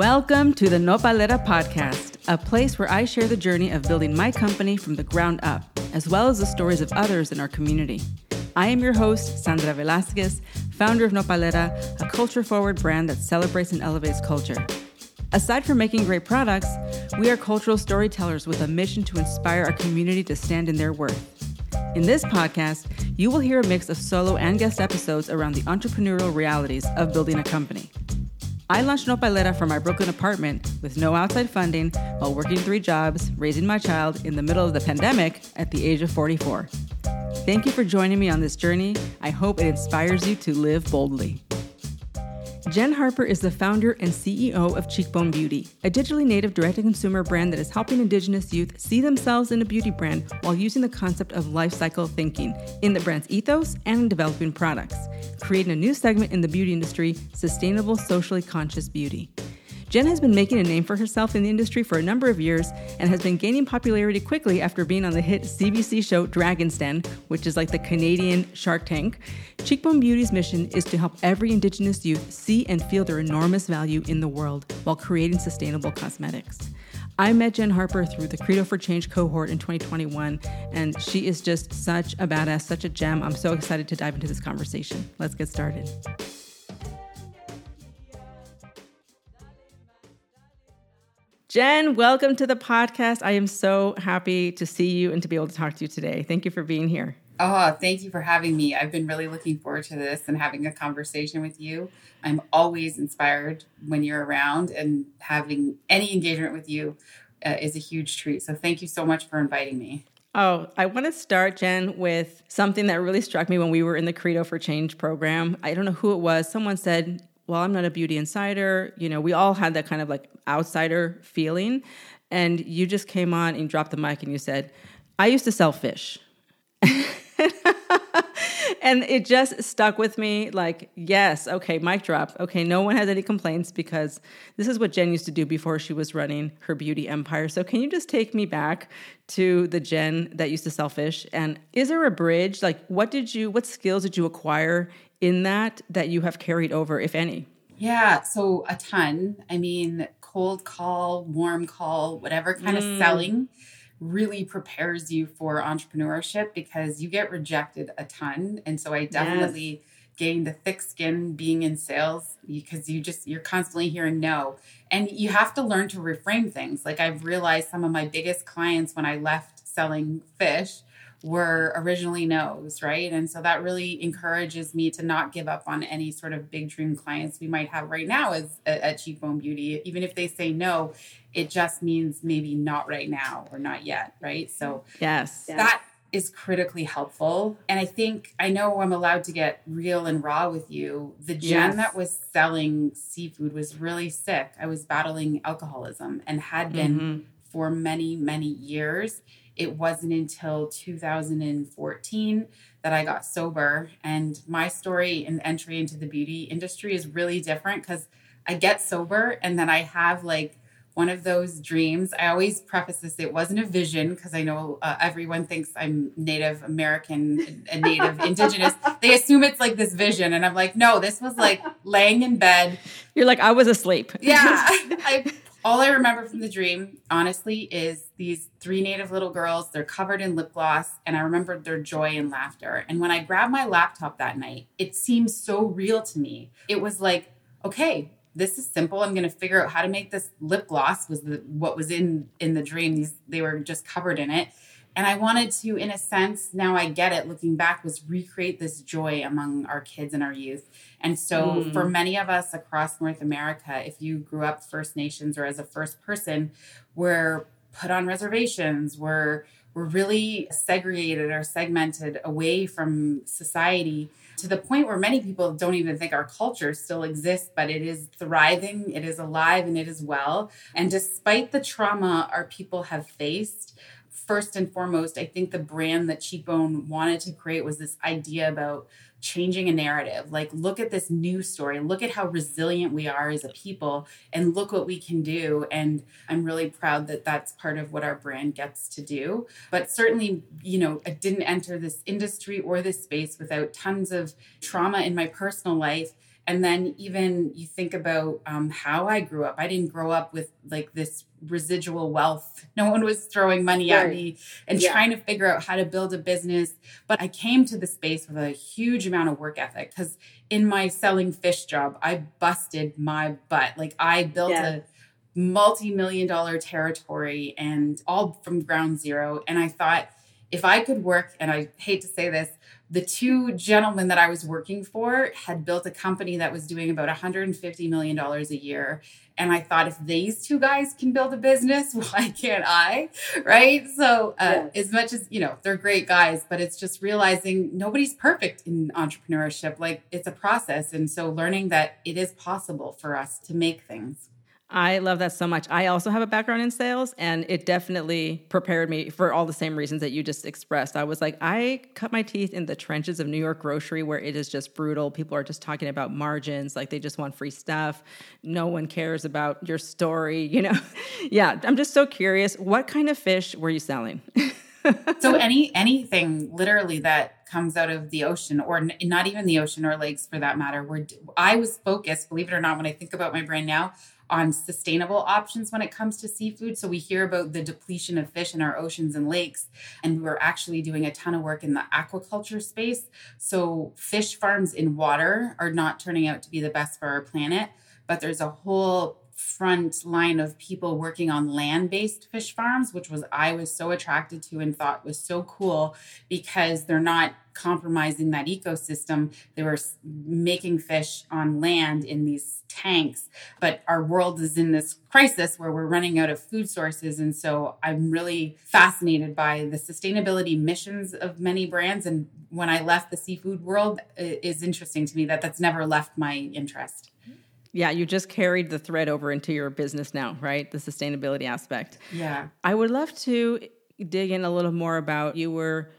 Welcome to the Nopalera podcast, a place where I share the journey of building my company from the ground up, as well as the stories of others in our community. I am your host, Sandra Velasquez, founder of Nopalera, a culture forward brand that celebrates and elevates culture. Aside from making great products, we are cultural storytellers with a mission to inspire our community to stand in their worth. In this podcast, you will hear a mix of solo and guest episodes around the entrepreneurial realities of building a company. I launched Nopalera from my Brooklyn apartment with no outside funding while working three jobs, raising my child in the middle of the pandemic at the age of 44. Thank you for joining me on this journey. I hope it inspires you to live boldly. Jenn Harper is the founder and CEO of Cheekbone Beauty, a digitally native direct to consumer brand that is helping Indigenous youth see themselves in a beauty brand while using the concept of life cycle thinking in the brand's ethos and in developing products, creating a new segment in the beauty industry sustainable, socially conscious beauty. Jenn has been making a name for herself in the industry for a number of years and has been gaining popularity quickly after being on the hit CBC show Dragon's Den, which is like the Canadian Shark Tank. Cheekbone Beauty's mission is to help every Indigenous youth see and feel their enormous value in the world while creating sustainable cosmetics. I met Jenn Harper through the Credo for Change cohort in 2021, and she is just such a badass, such a gem. I'm so excited to dive into this conversation. Let's get started. Jenn, welcome to the podcast. I am so happy to see you and to be able to talk to you today. Thank you for being here. Oh, thank you for having me. I've been really looking forward to this and having a conversation with you. I'm always inspired when you're around, and having any engagement with you uh, is a huge treat. So, thank you so much for inviting me. Oh, I want to start, Jenn, with something that really struck me when we were in the Credo for Change program. I don't know who it was. Someone said, well, I'm not a beauty insider. You know, we all had that kind of like outsider feeling. And you just came on and dropped the mic and you said, I used to sell fish. and it just stuck with me like, yes, okay, mic drop. Okay, no one has any complaints because this is what Jenn used to do before she was running her beauty empire. So, can you just take me back to the Jenn that used to sell fish? And is there a bridge? Like, what did you, what skills did you acquire in that that you have carried over, if any? Yeah, so a ton. I mean, cold call, warm call, whatever kind mm. of selling really prepares you for entrepreneurship because you get rejected a ton. And so I definitely yes. gained a thick skin being in sales because you just, you're constantly hearing no. And you have to learn to reframe things. Like I've realized some of my biggest clients when I left selling fish were originally no's, right? And so that really encourages me to not give up on any sort of big dream clients we might have right now as at Cheekbone Beauty. Even if they say no, it just means maybe not right now or not yet, right? So yes, that is critically helpful. And I think I know I'm allowed to get real and raw with you. The Jenn yes. that was selling seafood was really sick. I was battling alcoholism and had been mm-hmm. for many, many years it wasn't until 2014 that I got sober. And my story and entry into the beauty industry is really different because I get sober and then I have like one of those dreams. I always preface this it wasn't a vision because I know uh, everyone thinks I'm Native American and Native Indigenous. They assume it's like this vision. And I'm like, no, this was like laying in bed. You're like, I was asleep. Yeah. I all I remember from the dream, honestly, is these three native little girls. They're covered in lip gloss, and I remember their joy and laughter. And when I grabbed my laptop that night, it seemed so real to me. It was like, okay, this is simple. I'm going to figure out how to make this lip gloss. Was the what was in in the dream? These they were just covered in it and I wanted to, in a sense, now I get it, looking back, was recreate this joy among our kids and our youth. And so, mm. for many of us across North America, if you grew up First Nations or as a first person, we're put on reservations, we're, we're really segregated or segmented away from society to the point where many people don't even think our culture still exists, but it is thriving, it is alive, and it is well. And despite the trauma our people have faced, first and foremost, I think the brand that Cheekbone wanted to create was this idea about changing a narrative. Like, look at this new story, look at how resilient we are as a people, and look what we can do. And I'm really proud that that's part of what our brand gets to do. But certainly, you know, I didn't enter this industry or this space without tons of trauma in my personal life And then even you think about um, how I grew up. I didn't grow up with like this residual wealth. No one was throwing money right. at me and yeah. trying to figure out how to build a business. But I came to the space with a huge amount of work ethic because in my selling fish job, I busted my butt. Like I built yeah. a multi-million dollar territory and all from ground zero. And I thought if I could work, and I hate to say this, the two gentlemen that I was working for had built a company that was doing about $150 million a year. And I thought, if these two guys can build a business, why can't I? Right. So, uh, yes. as much as, you know, they're great guys, but it's just realizing nobody's perfect in entrepreneurship. Like it's a process. And so, learning that it is possible for us to make things. I love that so much. I also have a background in sales, and it definitely prepared me for all the same reasons that you just expressed. I was like, I cut my teeth in the trenches of New York grocery where it is just brutal. People are just talking about margins, like they just want free stuff. No one cares about your story, you know? yeah, I'm just so curious. What kind of fish were you selling? so any anything literally that comes out of the ocean or n- not even the ocean or lakes for that matter where i was focused believe it or not when i think about my brand now on sustainable options when it comes to seafood. So we hear about the depletion of fish in our oceans and lakes, and we're actually doing a ton of work in the aquaculture space. So fish farms in water are not turning out to be the best for our planet, but there's a whole front line of people working on land-based fish farms which was I was so attracted to and thought was so cool because they're not compromising that ecosystem. They were making fish on land in these tanks. But our world is in this crisis where we're running out of food sources. And so I'm really fascinated by the sustainability missions of many brands. And when I left the seafood world it is interesting to me that that's never left my interest yeah, you just carried the thread over into your business now, right? The sustainability aspect. Yeah. I would love to dig in a little more about you were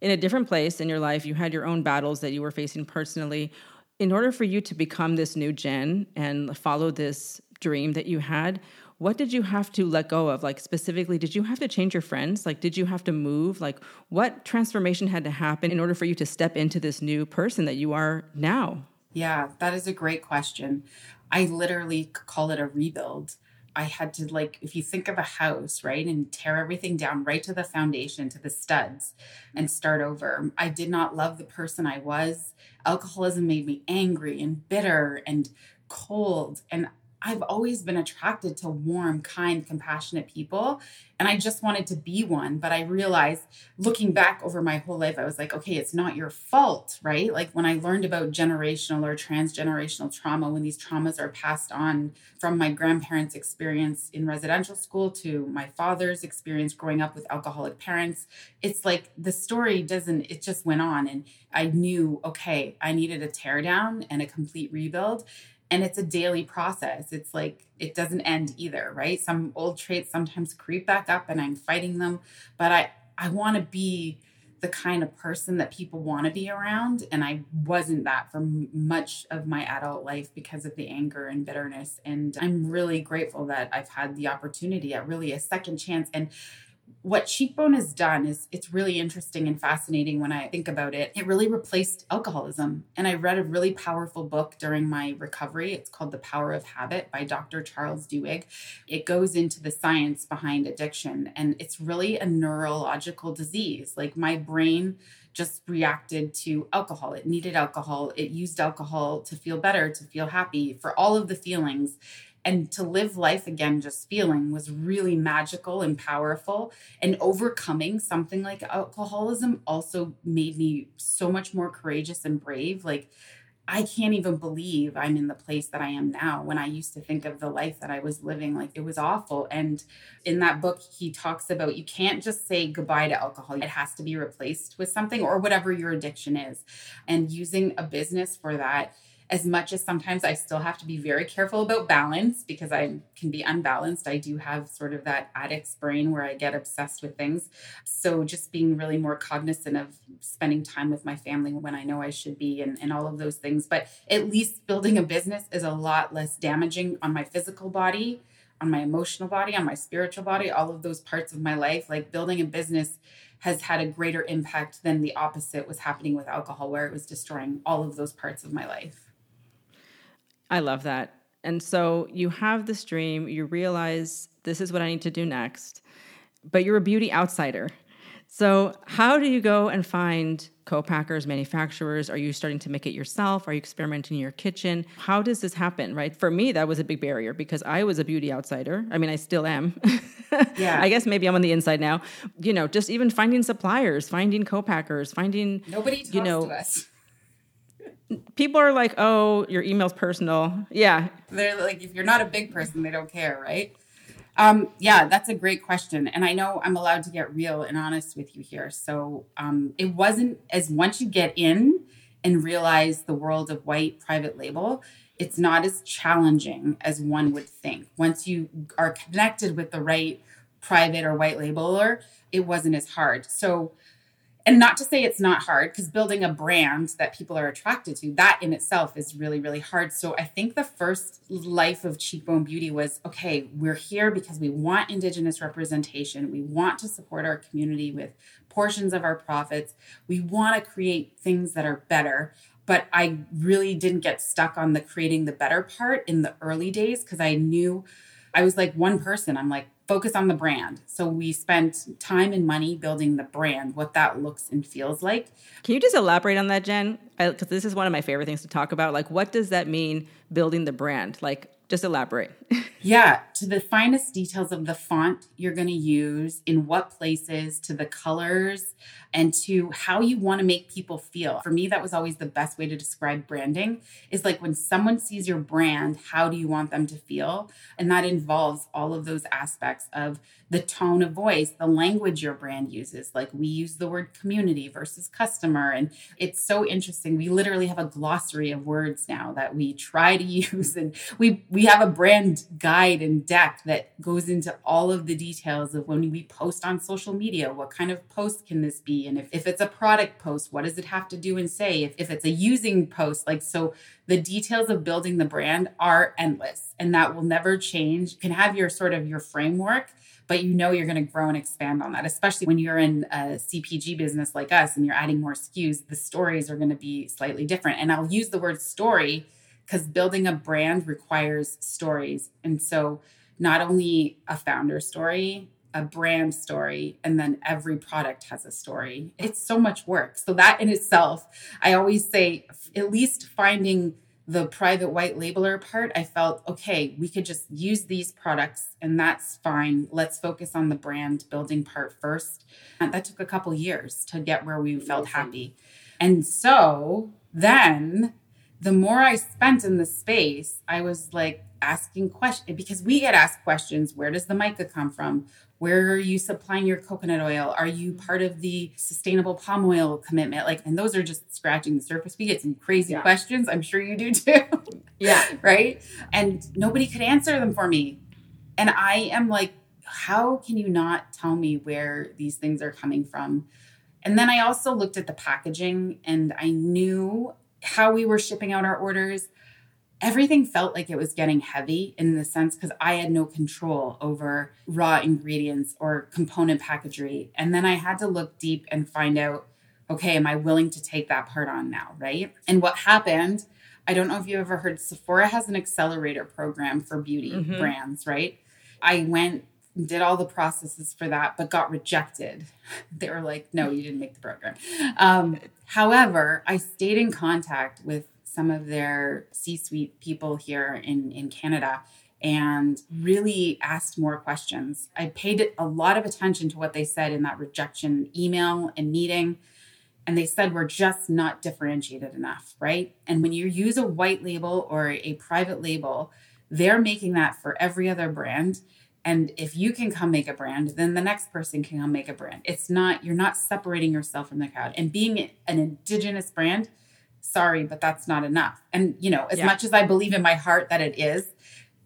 in a different place in your life. You had your own battles that you were facing personally. In order for you to become this new Jenn and follow this dream that you had, what did you have to let go of? Like, specifically, did you have to change your friends? Like, did you have to move? Like, what transformation had to happen in order for you to step into this new person that you are now? Yeah, that is a great question. I literally call it a rebuild. I had to like if you think of a house, right, and tear everything down right to the foundation, to the studs and start over. I did not love the person I was. Alcoholism made me angry and bitter and cold and I've always been attracted to warm, kind, compassionate people. And I just wanted to be one. But I realized looking back over my whole life, I was like, okay, it's not your fault, right? Like when I learned about generational or transgenerational trauma, when these traumas are passed on from my grandparents' experience in residential school to my father's experience growing up with alcoholic parents, it's like the story doesn't, it just went on. And I knew, okay, I needed a tear down and a complete rebuild and it's a daily process. It's like it doesn't end either right? Some old traits sometimes creep back up and i'm fighting them but i i want to be the kind of person that people want to be around. And i wasn't that for much of my adult life because of the anger and bitterness. And i'm really grateful that i've had the opportunity at really a second chance. And what Cheekbone has done is it's really interesting and fascinating when I think about it. It really replaced alcoholism. And I read a really powerful book during my recovery. It's called The Power of Habit by Dr. Charles Duhigg. It goes into the science behind addiction, and it's really a neurological disease. Like my brain just reacted to alcohol. It needed alcohol. It used alcohol to feel better, to feel happy, for all of the feelings and to live life again just feeling was really magical and powerful and overcoming something like alcoholism also made me so much more courageous and brave like I can't even believe I'm in the place that I am now when I used to think of the life that I was living. Like it was awful. And in that book, he talks about you can't just say goodbye to alcohol, it has to be replaced with something or whatever your addiction is. And using a business for that as much as sometimes I still have to be very careful about balance because I can be unbalanced. I do have sort of that addict's brain where I get obsessed with things. So just being really more cognizant of spending time with my family when I know I should be and, and all of those things. But at least building a business is a lot less damaging on my physical body, on my emotional body, on my spiritual body, all of those parts of my life. Like building a business has had a greater impact than the opposite was happening with alcohol, where it was destroying all of those parts of my life. I love that. And so you have this dream, you realize this is what I need to do next, but you're a beauty outsider. So, how do you go and find co-packers, manufacturers? Are you starting to make it yourself? Are you experimenting in your kitchen? How does this happen, right? For me, that was a big barrier because I was a beauty outsider. I mean, I still am. yeah. I guess maybe I'm on the inside now. You know, just even finding suppliers, finding co-packers, finding Nobody talks you know, to us people are like, "Oh, your email's personal." Yeah, they're like, if you're not a big person, they don't care, right? Um, yeah, that's a great question, and I know I'm allowed to get real and honest with you here. So um, it wasn't as once you get in and realize the world of white private label, it's not as challenging as one would think. Once you are connected with the right private or white labeler, it wasn't as hard. So and not to say it's not hard because building a brand that people are attracted to that in itself is really really hard. So i think the first life of cheekbone beauty was okay we're here because we want indigenous representation. We want to support our community with portions of our profits. We want to create things that are better. But i really didn't get stuck on the creating the better part in the early days because i knew i was like one person. I'm like focus on the brand. So we spent time and money building the brand, what that looks and feels like. Can you just elaborate on that, Jenn? Because this is one of my favorite things to talk about. Like, what does that mean, building the brand? Like, just elaborate. yeah, to the finest details of the font you're going to use, in what places, to the colors, and to how you want to make people feel. For me, that was always the best way to describe branding is like when someone sees your brand, how do you want them to feel? And that involves all of those aspects of the tone of voice, the language your brand uses. Like we use the word community versus customer. And it's so interesting. We literally have a glossary of words now that we try to use. And we we have a brand guide and deck that goes into all of the details of when we post on social media, what kind of post can this be? And if, if it's a product post, what does it have to do and say? If, if it's a using post, like so the details of building the brand are endless and that will never change. You can have your sort of your framework but you know you're going to grow and expand on that, especially when you're in a CPG business like us and you're adding more SKUs, the stories are going to be slightly different. And I'll use the word story because building a brand requires stories. And so, not only a founder story, a brand story, and then every product has a story. It's so much work. So, that in itself, I always say, at least finding the private white labeler part, I felt okay, we could just use these products and that's fine. Let's focus on the brand building part first. And that took a couple years to get where we felt happy. And so then the more I spent in the space, I was like asking questions because we get asked questions where does the mica come from? Where are you supplying your coconut oil? Are you part of the sustainable palm oil commitment? Like, and those are just scratching the surface. We get some crazy yeah. questions. I'm sure you do too. Yeah. right. And nobody could answer them for me. And I am like, how can you not tell me where these things are coming from? And then I also looked at the packaging and I knew how we were shipping out our orders everything felt like it was getting heavy in the sense because I had no control over raw ingredients or component packagery. And then I had to look deep and find out okay, am I willing to take that part on now? Right. And what happened, I don't know if you ever heard Sephora has an accelerator program for beauty mm-hmm. brands, right? I went did all the processes for that, but got rejected. They were like, no, you didn't make the program. Um, however, I stayed in contact with some of their C suite people here in, in Canada and really asked more questions. I paid a lot of attention to what they said in that rejection email and meeting. And they said we're just not differentiated enough, right? And when you use a white label or a private label, they're making that for every other brand. And if you can come make a brand, then the next person can come make a brand. It's not, you're not separating yourself from the crowd. And being an indigenous brand, sorry, but that's not enough. And, you know, as yeah. much as I believe in my heart that it is,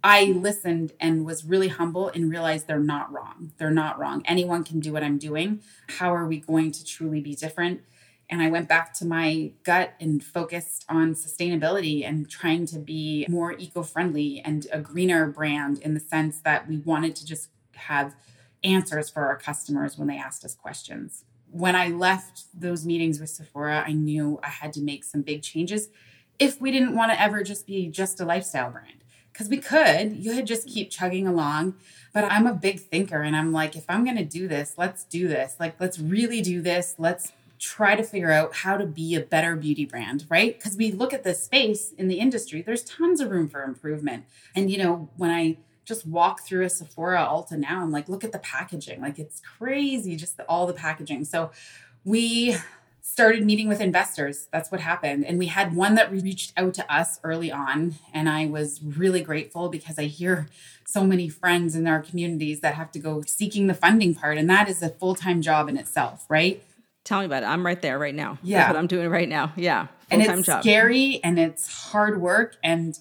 I listened and was really humble and realized they're not wrong. They're not wrong. Anyone can do what I'm doing. How are we going to truly be different? And I went back to my gut and focused on sustainability and trying to be more eco friendly and a greener brand in the sense that we wanted to just have answers for our customers when they asked us questions when I left those meetings with Sephora, I knew I had to make some big changes. if we didn't want to ever just be just a lifestyle brand. Because we could, you could just keep chugging along. But I'm a big thinker and I'm like, if I'm going to do this, let's do this. Like, let's really do this. Let's try to figure out how to be a better beauty brand, right? Because we look at this space in the industry, there's tons of room for improvement. And, you know, when I just walk through a Sephora Ulta now, I'm like, look at the packaging. Like, it's crazy, just the, all the packaging. So we started meeting with investors. That's what happened. And we had one that reached out to us early on. And I was really grateful because I hear so many friends in our communities that have to go seeking the funding part. And that is a full time job in itself, right? Tell me about it. I'm right there right now. Yeah. That's what I'm doing right now. Yeah. And it's job. scary and it's hard work and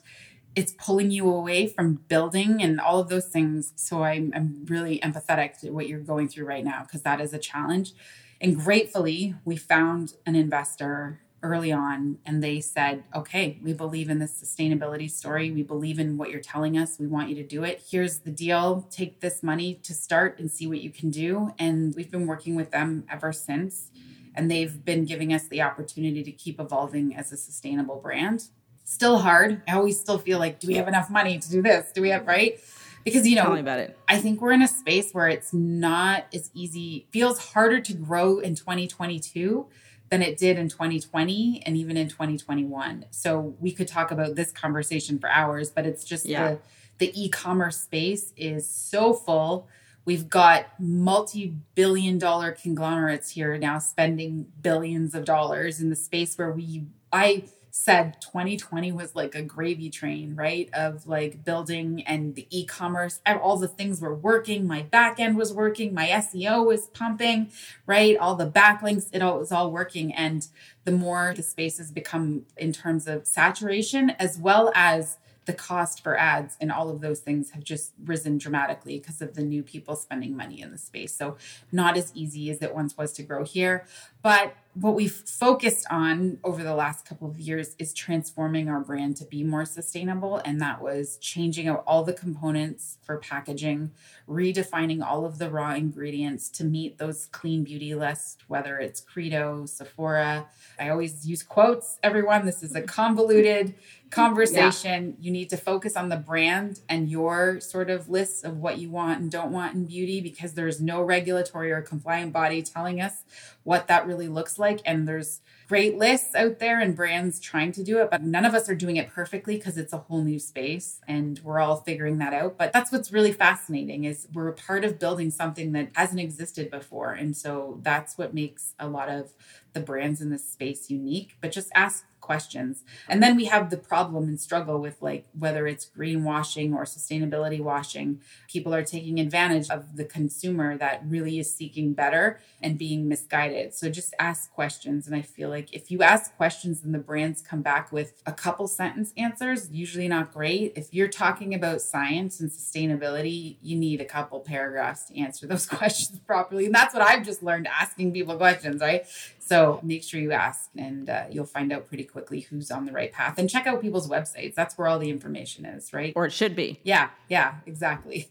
it's pulling you away from building and all of those things. So I'm, I'm really empathetic to what you're going through right now because that is a challenge. And gratefully, we found an investor early on and they said, okay, we believe in this sustainability story. We believe in what you're telling us. We want you to do it. Here's the deal. Take this money to start and see what you can do. And we've been working with them ever since. And they've been giving us the opportunity to keep evolving as a sustainable brand. Still hard. I always still feel like, do we have enough money to do this? Do we have, right? because you know Tell me about it. I think we're in a space where it's not as easy, feels harder to grow in 2022 than it did in 2020 and even in 2021. So we could talk about this conversation for hours, but it's just yeah. the the e-commerce space is so full. We've got multi-billion dollar conglomerates here now spending billions of dollars in the space where we I said 2020 was like a gravy train, right? Of like building and the e commerce, all the things were working. My back end was working. My SEO was pumping, right? All the backlinks, it all was all working. And the more the space has become in terms of saturation, as well as the cost for ads and all of those things have just risen dramatically because of the new people spending money in the space. So, not as easy as it once was to grow here. But what we've focused on over the last couple of years is transforming our brand to be more sustainable. And that was changing out all the components for packaging, redefining all of the raw ingredients to meet those clean beauty lists, whether it's Credo, Sephora. I always use quotes, everyone. This is a convoluted conversation. Yeah. You need to focus on the brand and your sort of lists of what you want and don't want in beauty because there's no regulatory or compliant body telling us what that really looks like. And there's great lists out there and brands trying to do it, but none of us are doing it perfectly because it's a whole new space and we're all figuring that out. But that's what's really fascinating is we're a part of building something that hasn't existed before. And so that's what makes a lot of the brands in this space unique. But just ask questions. And then we have the problem and struggle with like whether it's greenwashing or sustainability washing. People are taking advantage of the consumer that really is seeking better and being misguided. So just ask questions. And I feel like if you ask questions and the brands come back with a couple sentence answers, usually not great. If you're talking about science and sustainability, you need a couple paragraphs to answer those questions properly. And that's what I've just learned asking people questions, right? So make sure you ask, and uh, you'll find out pretty quickly who's on the right path. And check out people's websites. That's where all the information is, right? Or it should be. Yeah, yeah, exactly.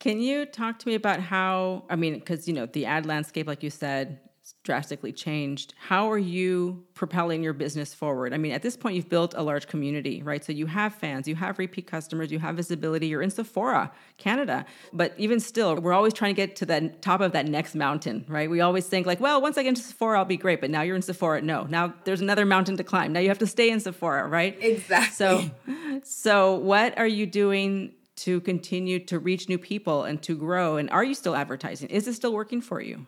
Can you talk to me about how, I mean, because, you know, the ad landscape, like you said, drastically changed. How are you propelling your business forward? I mean, at this point, you've built a large community, right? So you have fans, you have repeat customers, you have visibility. You're in Sephora, Canada. But even still, we're always trying to get to the top of that next mountain, right? We always think, like, well, once I get into Sephora, I'll be great. But now you're in Sephora. No, now there's another mountain to climb. Now you have to stay in Sephora, right? Exactly. So, so what are you doing? To continue to reach new people and to grow? And are you still advertising? Is it still working for you?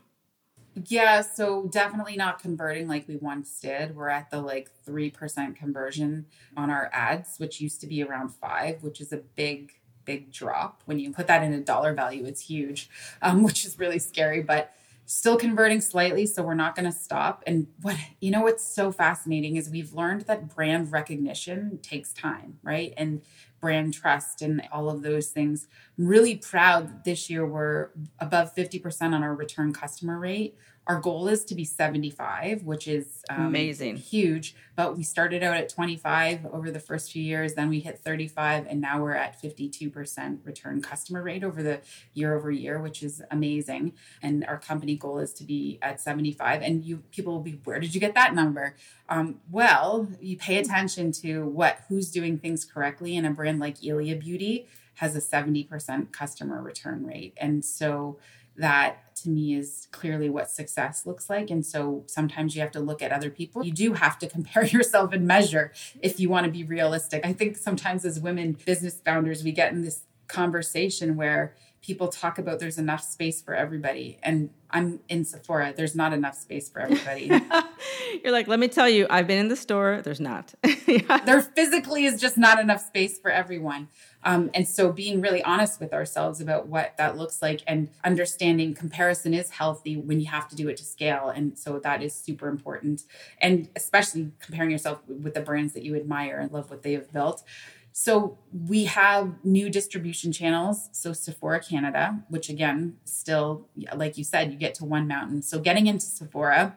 Yeah, so definitely not converting like we once did. We're at the like 3% conversion on our ads, which used to be around 5, which is a big big drop. When you put that in a dollar value, it's huge, um, which is really scary, but still converting slightly. So we're not going to stop. And what, you know, what's so fascinating is we've learned that brand recognition takes time, right? And brand trust and all of those things. I'm really proud that this year we're above 50% on our return customer rate, Our goal is to be 75, which is um, amazing, huge. But we started out at 25 over the first few years. Then we hit 35, and now we're at 52% return customer rate over the year over year, which is amazing. And our company goal is to be at 75. And you people will be, where did you get that number? Um, well, you pay attention to what who's doing things correctly in a brand like Ilia Beauty has a 70% customer return rate. And so that to me is clearly what success looks like. And so sometimes you have to look at other people. You do have to compare yourself and measure if you want to be realistic. I think sometimes as women business founders, we get in this conversation where people talk about there's enough space for everybody. And I'm in Sephora, there's not enough space for everybody. You're like, let me tell you, I've been in the store, there's not. yeah. There physically is just not enough space for everyone. Um, and so being really honest with ourselves about what that looks like and understanding comparison is healthy when you have to do it to scale. And so that is super important. And especially comparing yourself with the brands that you admire and love what they have built. So we have new distribution channels. So Sephora Canada, which again, still, like you said, you get to one mountain. So getting into Sephora,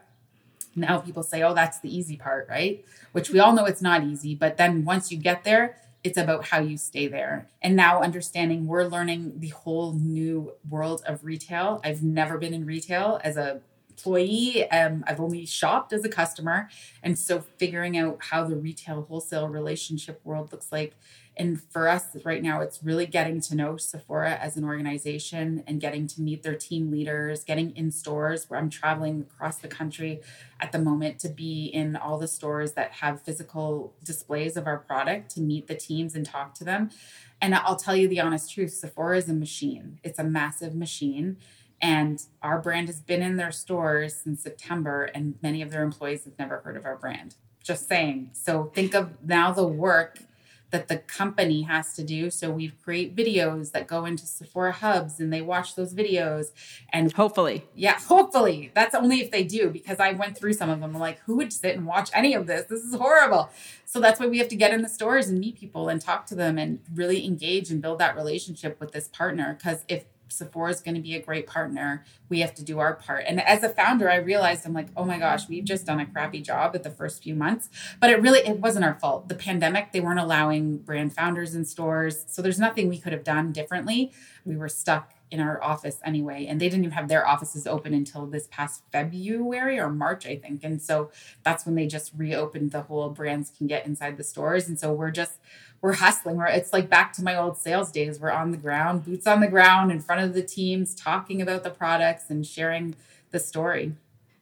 now people say, oh, that's the easy part, right? Which we all know it's not easy. But then once you get there, it's about how you stay there. And now understanding we're learning the whole new world of retail. I've never been in retail as a employee. Um, I've only shopped as a customer. And so figuring out how the retail wholesale relationship world looks like. And for us right now, it's really getting to know Sephora as an organization and getting to meet their team leaders, getting in stores where I'm traveling across the country at the moment to be in all the stores that have physical displays of our product to meet the teams and talk to them. And I'll tell you the honest truth Sephora is a machine, it's a massive machine and our brand has been in their stores since September, and many of their employees have never heard of our brand. Just saying. So think of now the work that the company has to do. So we create videos that go into Sephora hubs and they watch those videos. And hopefully, yeah, hopefully that's only if they do, because I went through some of them. Like, who would sit and watch any of this? This is horrible. So that's why we have to get in the stores and meet people and talk to them and really engage and build that relationship with this partner. Because if Sephora is going to be a great partner. We have to do our part. And as a founder, I realized I'm like, oh my gosh, we've just done a crappy job at the first few months. But it really it wasn't our fault. The pandemic, they weren't allowing brand founders in stores. So there's nothing we could have done differently. We were stuck in our office anyway. And they didn't even have their offices open until this past February or March, I think. And so that's when they just reopened the whole brands can get inside the stores. And so we're just we're hustling. We're it's like back to my old sales days. We're on the ground, boots on the ground in front of the teams, talking about the products and sharing the story.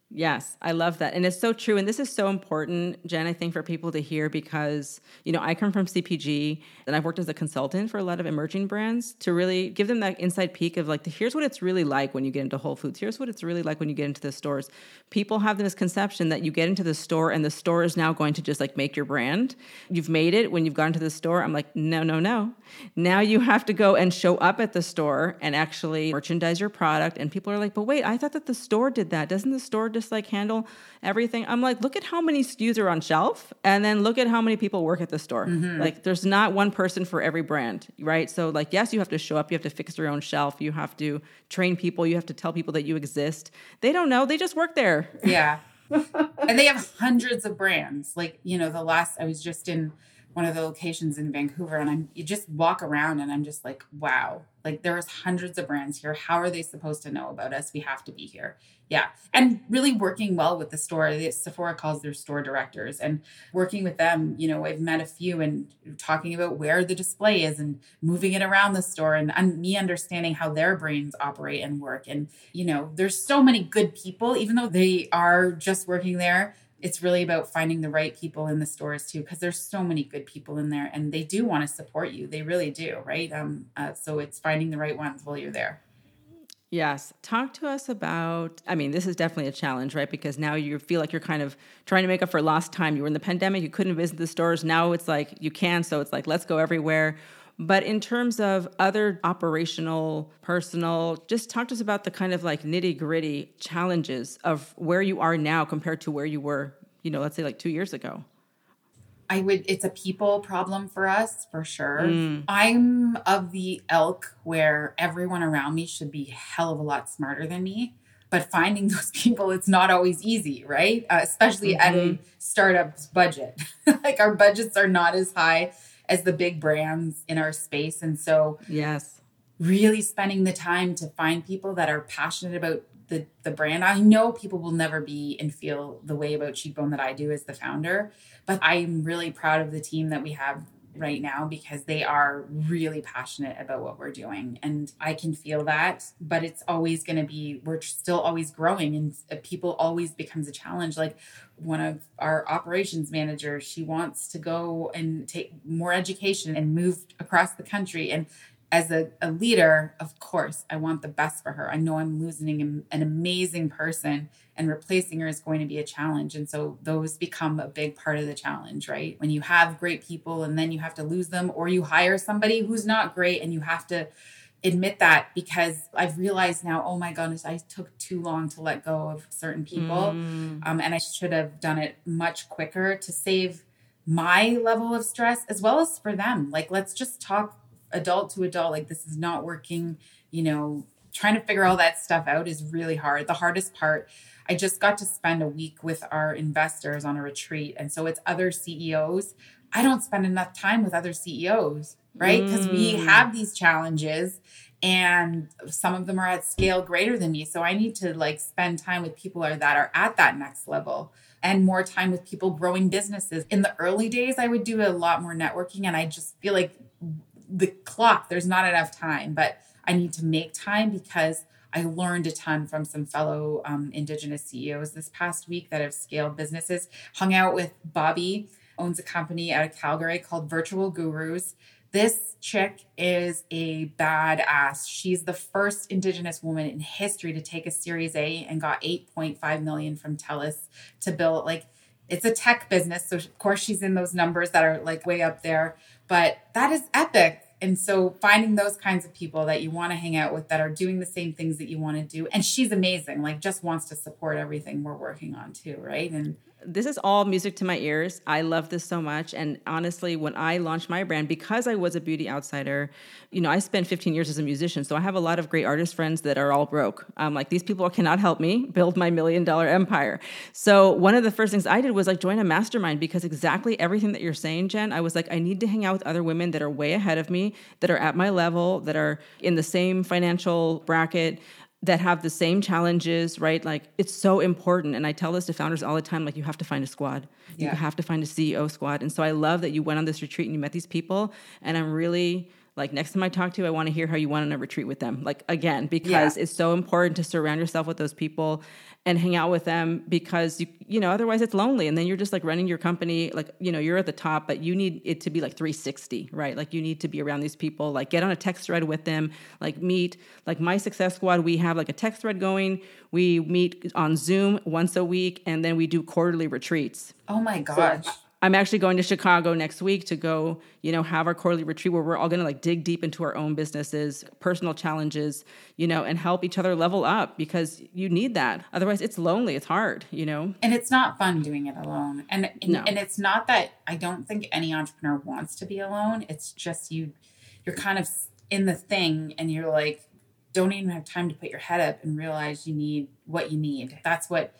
Yes, I love that. And it's so true. And this is so important, Jenn, I think, for people to hear because, you know, I come from CPG and I've worked as a consultant for a lot of emerging brands to really give them that inside peek of like, here's what it's really like when you get into Whole Foods. Here's what it's really like when you get into the stores. People have this conception that you get into the store and the store is now going to just like make your brand. You've made it when you've gone to the store. I'm like, no, no, no. Now you have to go and show up at the store and actually merchandise your product. And people are like, but wait, I thought that the store did that. Doesn't the store just like handle everything? I'm like, look at how many SKUs are on shelf and then look at how many people work at the store. Mm-hmm. Like there's not one person for every brand, right? So like, yes, you have to show up, you have to fix your own shelf, you have to train people, you have to tell people that you exist. They don't know, they just work there. Yeah. and they have hundreds of brands. Like, you know, the last I was just in one of the locations in Vancouver and I'm you just walk around and I'm just like, wow, like there's hundreds of brands here. How are they supposed to know about us? We have to be here. Yeah. And really working well with the store. The Sephora calls their store directors and working with them, you know, I've met a few and talking about where the display is and moving it around the store and, and me understanding how their brains operate and work. And, you know, there's so many good people, even though they are just working there it's really about finding the right people in the stores too because there's so many good people in there and they do want to support you they really do right? Um, uh, so it's finding the right ones while you're there. Yes talk to us about i mean this is definitely a challenge right? Because now you feel like you're kind of trying to make up for lost time. You were in the pandemic you couldn't visit the stores. Now it's like you can so it's like let's go everywhere but in terms of other operational, personal, just talk to us about the kind of like nitty gritty challenges of where you are now compared to where you were, you know, let's say like two years ago. I would, it's a people problem for us for sure. Mm. I'm of the elk where everyone around me should be hell of a lot smarter than me. but finding those people it's not always easy right uh, especially mm-hmm. at a mm-hmm. startup's budget like our budgets are not as high as the big brands in our space. And so yes. really spending the time to find people that are passionate about the the brand. I know people will never be and feel the way about cheekbone that i do as the founder but i'm really proud of the team that we have right now because they are really passionate about what we're doing. And I can feel that, but it's always going to be, we're still always growing and uh, people always becomes a challenge. Like one of our operations managers, she wants to go and take more education and move across the country. And as a, a leader, of course, I want the best for her. I know I'm losing an, an amazing person and replacing her is going to be a challenge. And so those become a big part of the challenge, right? When you have great people and then you have to lose them, or you hire somebody who's not great and you have to admit that because I've realized now, oh my goodness, I took too long to let go of certain people. Mm. Um, and I should have done it much quicker to save my level of stress as well as for them. Like, let's just talk adult to adult. Like, this is not working, you know, trying to figure all that stuff out is really hard. The hardest part I just got to spend a week with our investors on a retreat. And so it's other CEOs. I don't spend enough time with other CEOs, right? Because mm. we have these challenges and some of them are at scale greater than me. So I need to like spend time with people that are at that next level and more time with people growing businesses. In the early days, I would do a lot more networking and I just feel like the clock, there's not enough time, but I need to make time because I learned a ton from some fellow um, Indigenous CEOs this past week that have scaled businesses. Hung out with Bobby, owns a company out of Calgary called Virtual Gurus. This chick is a badass. She's the first Indigenous woman in history to take a Series A and got 8.5 million from TELUS to build like it's a tech business. So of course she's in those numbers that are like way up there. But that is epic and so finding those kinds of people that you want to hang out with that are doing the same things that you want to do. And she's amazing, like just wants to support everything we're working on too, right? And this is all music to my ears. I love this so much. And honestly, when I launched my brand, because I was a beauty outsider, you know, I spent 15 years as a musician. So I have a lot of great artist friends that are all broke. Like, these people cannot help me build my million dollar empire. So one of the first things I did was like join a mastermind because exactly everything that you're saying, Jenn, I was like, I need to hang out with other women that are way ahead of me, that are at my level, that are in the same financial bracket that have the same challenges, right? Like it's so important. And I tell this to founders all the time like, you have to find a squad. Yeah. You have to find a CEO squad. And so I love that you went on this retreat and you met these people. And I'm really like next time I talk to you, I want to hear how you went on a retreat with them. Like again, because yeah. it's so important to surround yourself with those people and hang out with them because you you know otherwise it's lonely and then you're just like running your company like you know you're at the top but you need it to be like 360 right? Like you need to be around these people. Like get on a text thread with them. Like meet like my success squad we have like a text thread going. We meet on zoom once a week and then we do quarterly retreats. Oh my gosh. so I'm actually going to Chicago next week to go, you know, have our quarterly retreat where we're all going to like dig deep into our own businesses, personal challenges, you know, and help each other level up because you need that. Otherwise, it's lonely, it's hard, you know. And it's not fun doing it alone. And and, no. and it's not that I don't think any entrepreneur wants to be alone. It's just you you're kind of in the thing and you're like don't even have time to put your head up and realize you need what you need. That's what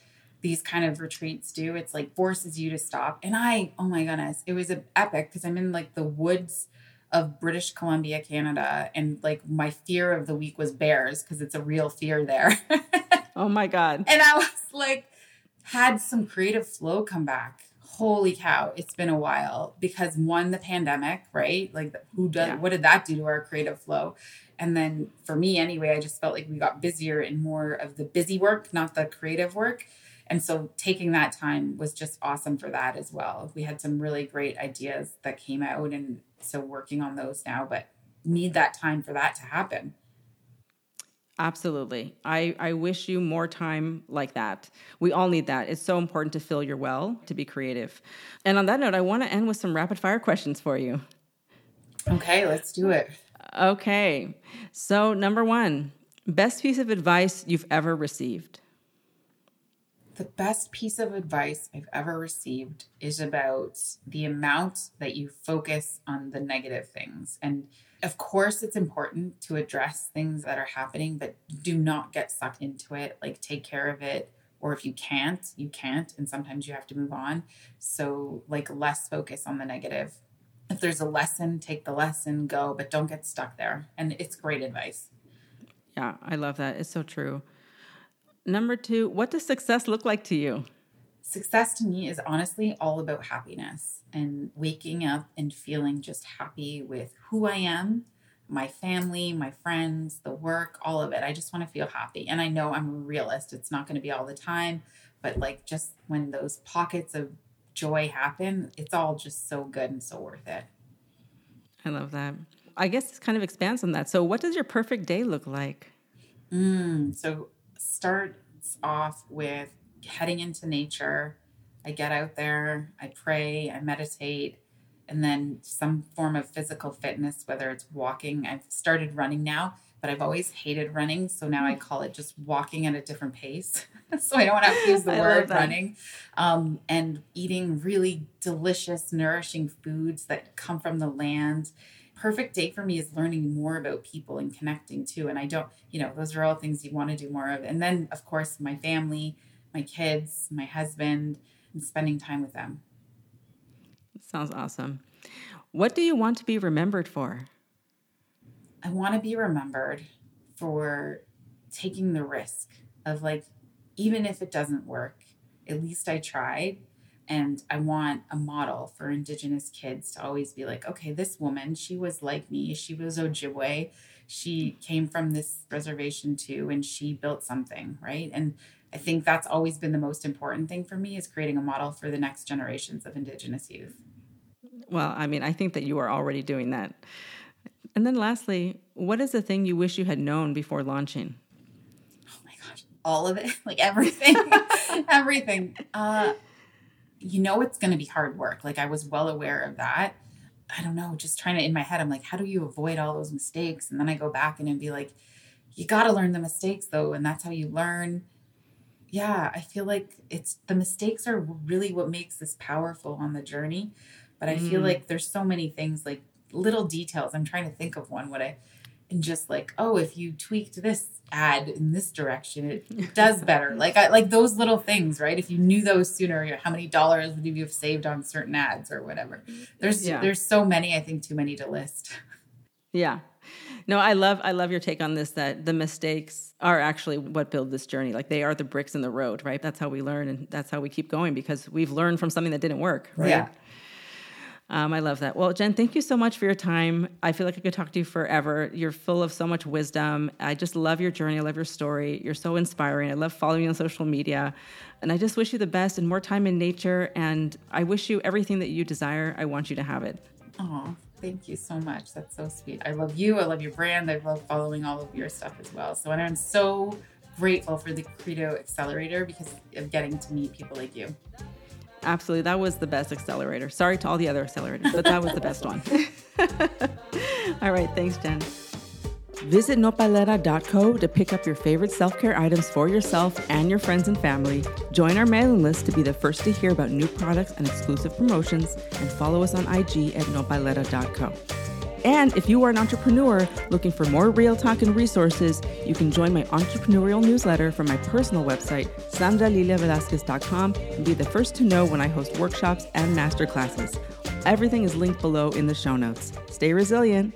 these kind of retreats do. It's like forces you to stop. And I, oh my goodness, it was an epic because I'm in like the woods of British Columbia, Canada. And like my fear of the week was bears because it's a real fear there. oh my God. And I was like, had some creative flow come back. Holy cow, it's been a while because one, the pandemic, right? Like, who does yeah. what did that do to our creative flow? And then for me, anyway, I just felt like we got busier and more of the busy work, not the creative work. And so taking that time was just awesome for that as well. We had some really great ideas that came out. And so working on those now, but need that time for that to happen. Absolutely. I, I wish you more time like that. We all need that. It's so important to fill your well, to be creative. And on that note, I want to end with some rapid fire questions for you. Okay, let's do it. Okay. So, number one, best piece of advice you've ever received? The best piece of advice I've ever received is about the amount that you focus on the negative things. And of course, it's important to address things that are happening, but do not get sucked into it. Like, take care of it. Or if you can't, you can't. And sometimes you have to move on. So, like, less focus on the negative. If there's a lesson, take the lesson, go, but don't get stuck there. And it's great advice. Yeah, I love that. It's so true. Number two, what does success look like to you? Success to me is honestly all about happiness and waking up and feeling just happy with who I am, my family, my friends, the work, all of it. I just want to feel happy. And I know I'm a realist. It's not going to be all the time, but like just when those pockets of joy happen, it's all just so good and so worth it. I love that. I guess this kind of expands on that. So, what does your perfect day look like? Mm, so, starts off with heading into nature. I get out there, I pray, I meditate, and then some form of physical fitness, whether it's walking. I've started running now, but I've always hated running. So now I call it just walking at a different pace. so I don't have to use the word running. Um, and eating really delicious, nourishing foods that come from the land perfect day for me is learning more about people and connecting too. And I don't, you know, those are all things you want to do more of. And then, of course, my family, my kids, my husband, and spending time with them. Sounds awesome. What do you want to be remembered for? I want to be remembered for taking the risk of like, even if it doesn't work, at least I tried and I want a model for Indigenous kids to always be like, okay, this woman, she was like me. She was Ojibwe. She came from this reservation too, and she built something, right? And I think that's always been the most important thing for me is creating a model for the next generations of Indigenous youth. Well, I mean, I think that you are already doing that. And then lastly, what is the thing you wish you had known before launching? Oh my gosh, all of it, like everything, everything. Uh, you know it's going to be hard work. Like I was well aware of that. I don't know, just trying to in my head, I'm like, how do you avoid all those mistakes? And then I go back and be like, you got to learn the mistakes though, and that's how you learn. Yeah, I feel like it's the mistakes are really what makes this powerful on the journey. But I mm. feel like there's so many things like little details. I'm trying to think of one. What I and just like, oh, if you tweaked this ad in this direction, it does better. like I like those little things, right? If you knew those sooner, how many dollars would you have saved on certain ads or whatever? There's yeah. there's so many, I think too many to list. Yeah. No, I love I love your take on this that the mistakes are actually what build this journey. Like they are the bricks in the road, right? That's how we learn and that's how we keep going because we've learned from something that didn't work, right? Yeah. Um, I love that. Well, Jenn, thank you so much for your time. I feel like I could talk to you forever. You're full of so much wisdom. I just love your journey. I love your story. You're so inspiring. I love following you on social media. And I just wish you the best and more time in nature. And I wish you everything that you desire. I want you to have it. Oh, thank you so much. That's so sweet. I love you. I love your brand. I love following all of your stuff as well. So, and I'm so grateful for the Credo Accelerator because of getting to meet people like you. Absolutely. That was the best accelerator. Sorry to all the other accelerators, but that was the best one. all right. Thanks, Jenn. Visit nopalera.co to pick up your favorite self care items for yourself and your friends and family. Join our mailing list to be the first to hear about new products and exclusive promotions, and follow us on IG at nopalera.co. And if you are an entrepreneur looking for more real talk and resources, you can join my entrepreneurial newsletter from my personal website, sandraliliavelasquez.com, and be the first to know when I host workshops and masterclasses. Everything is linked below in the show notes. Stay resilient.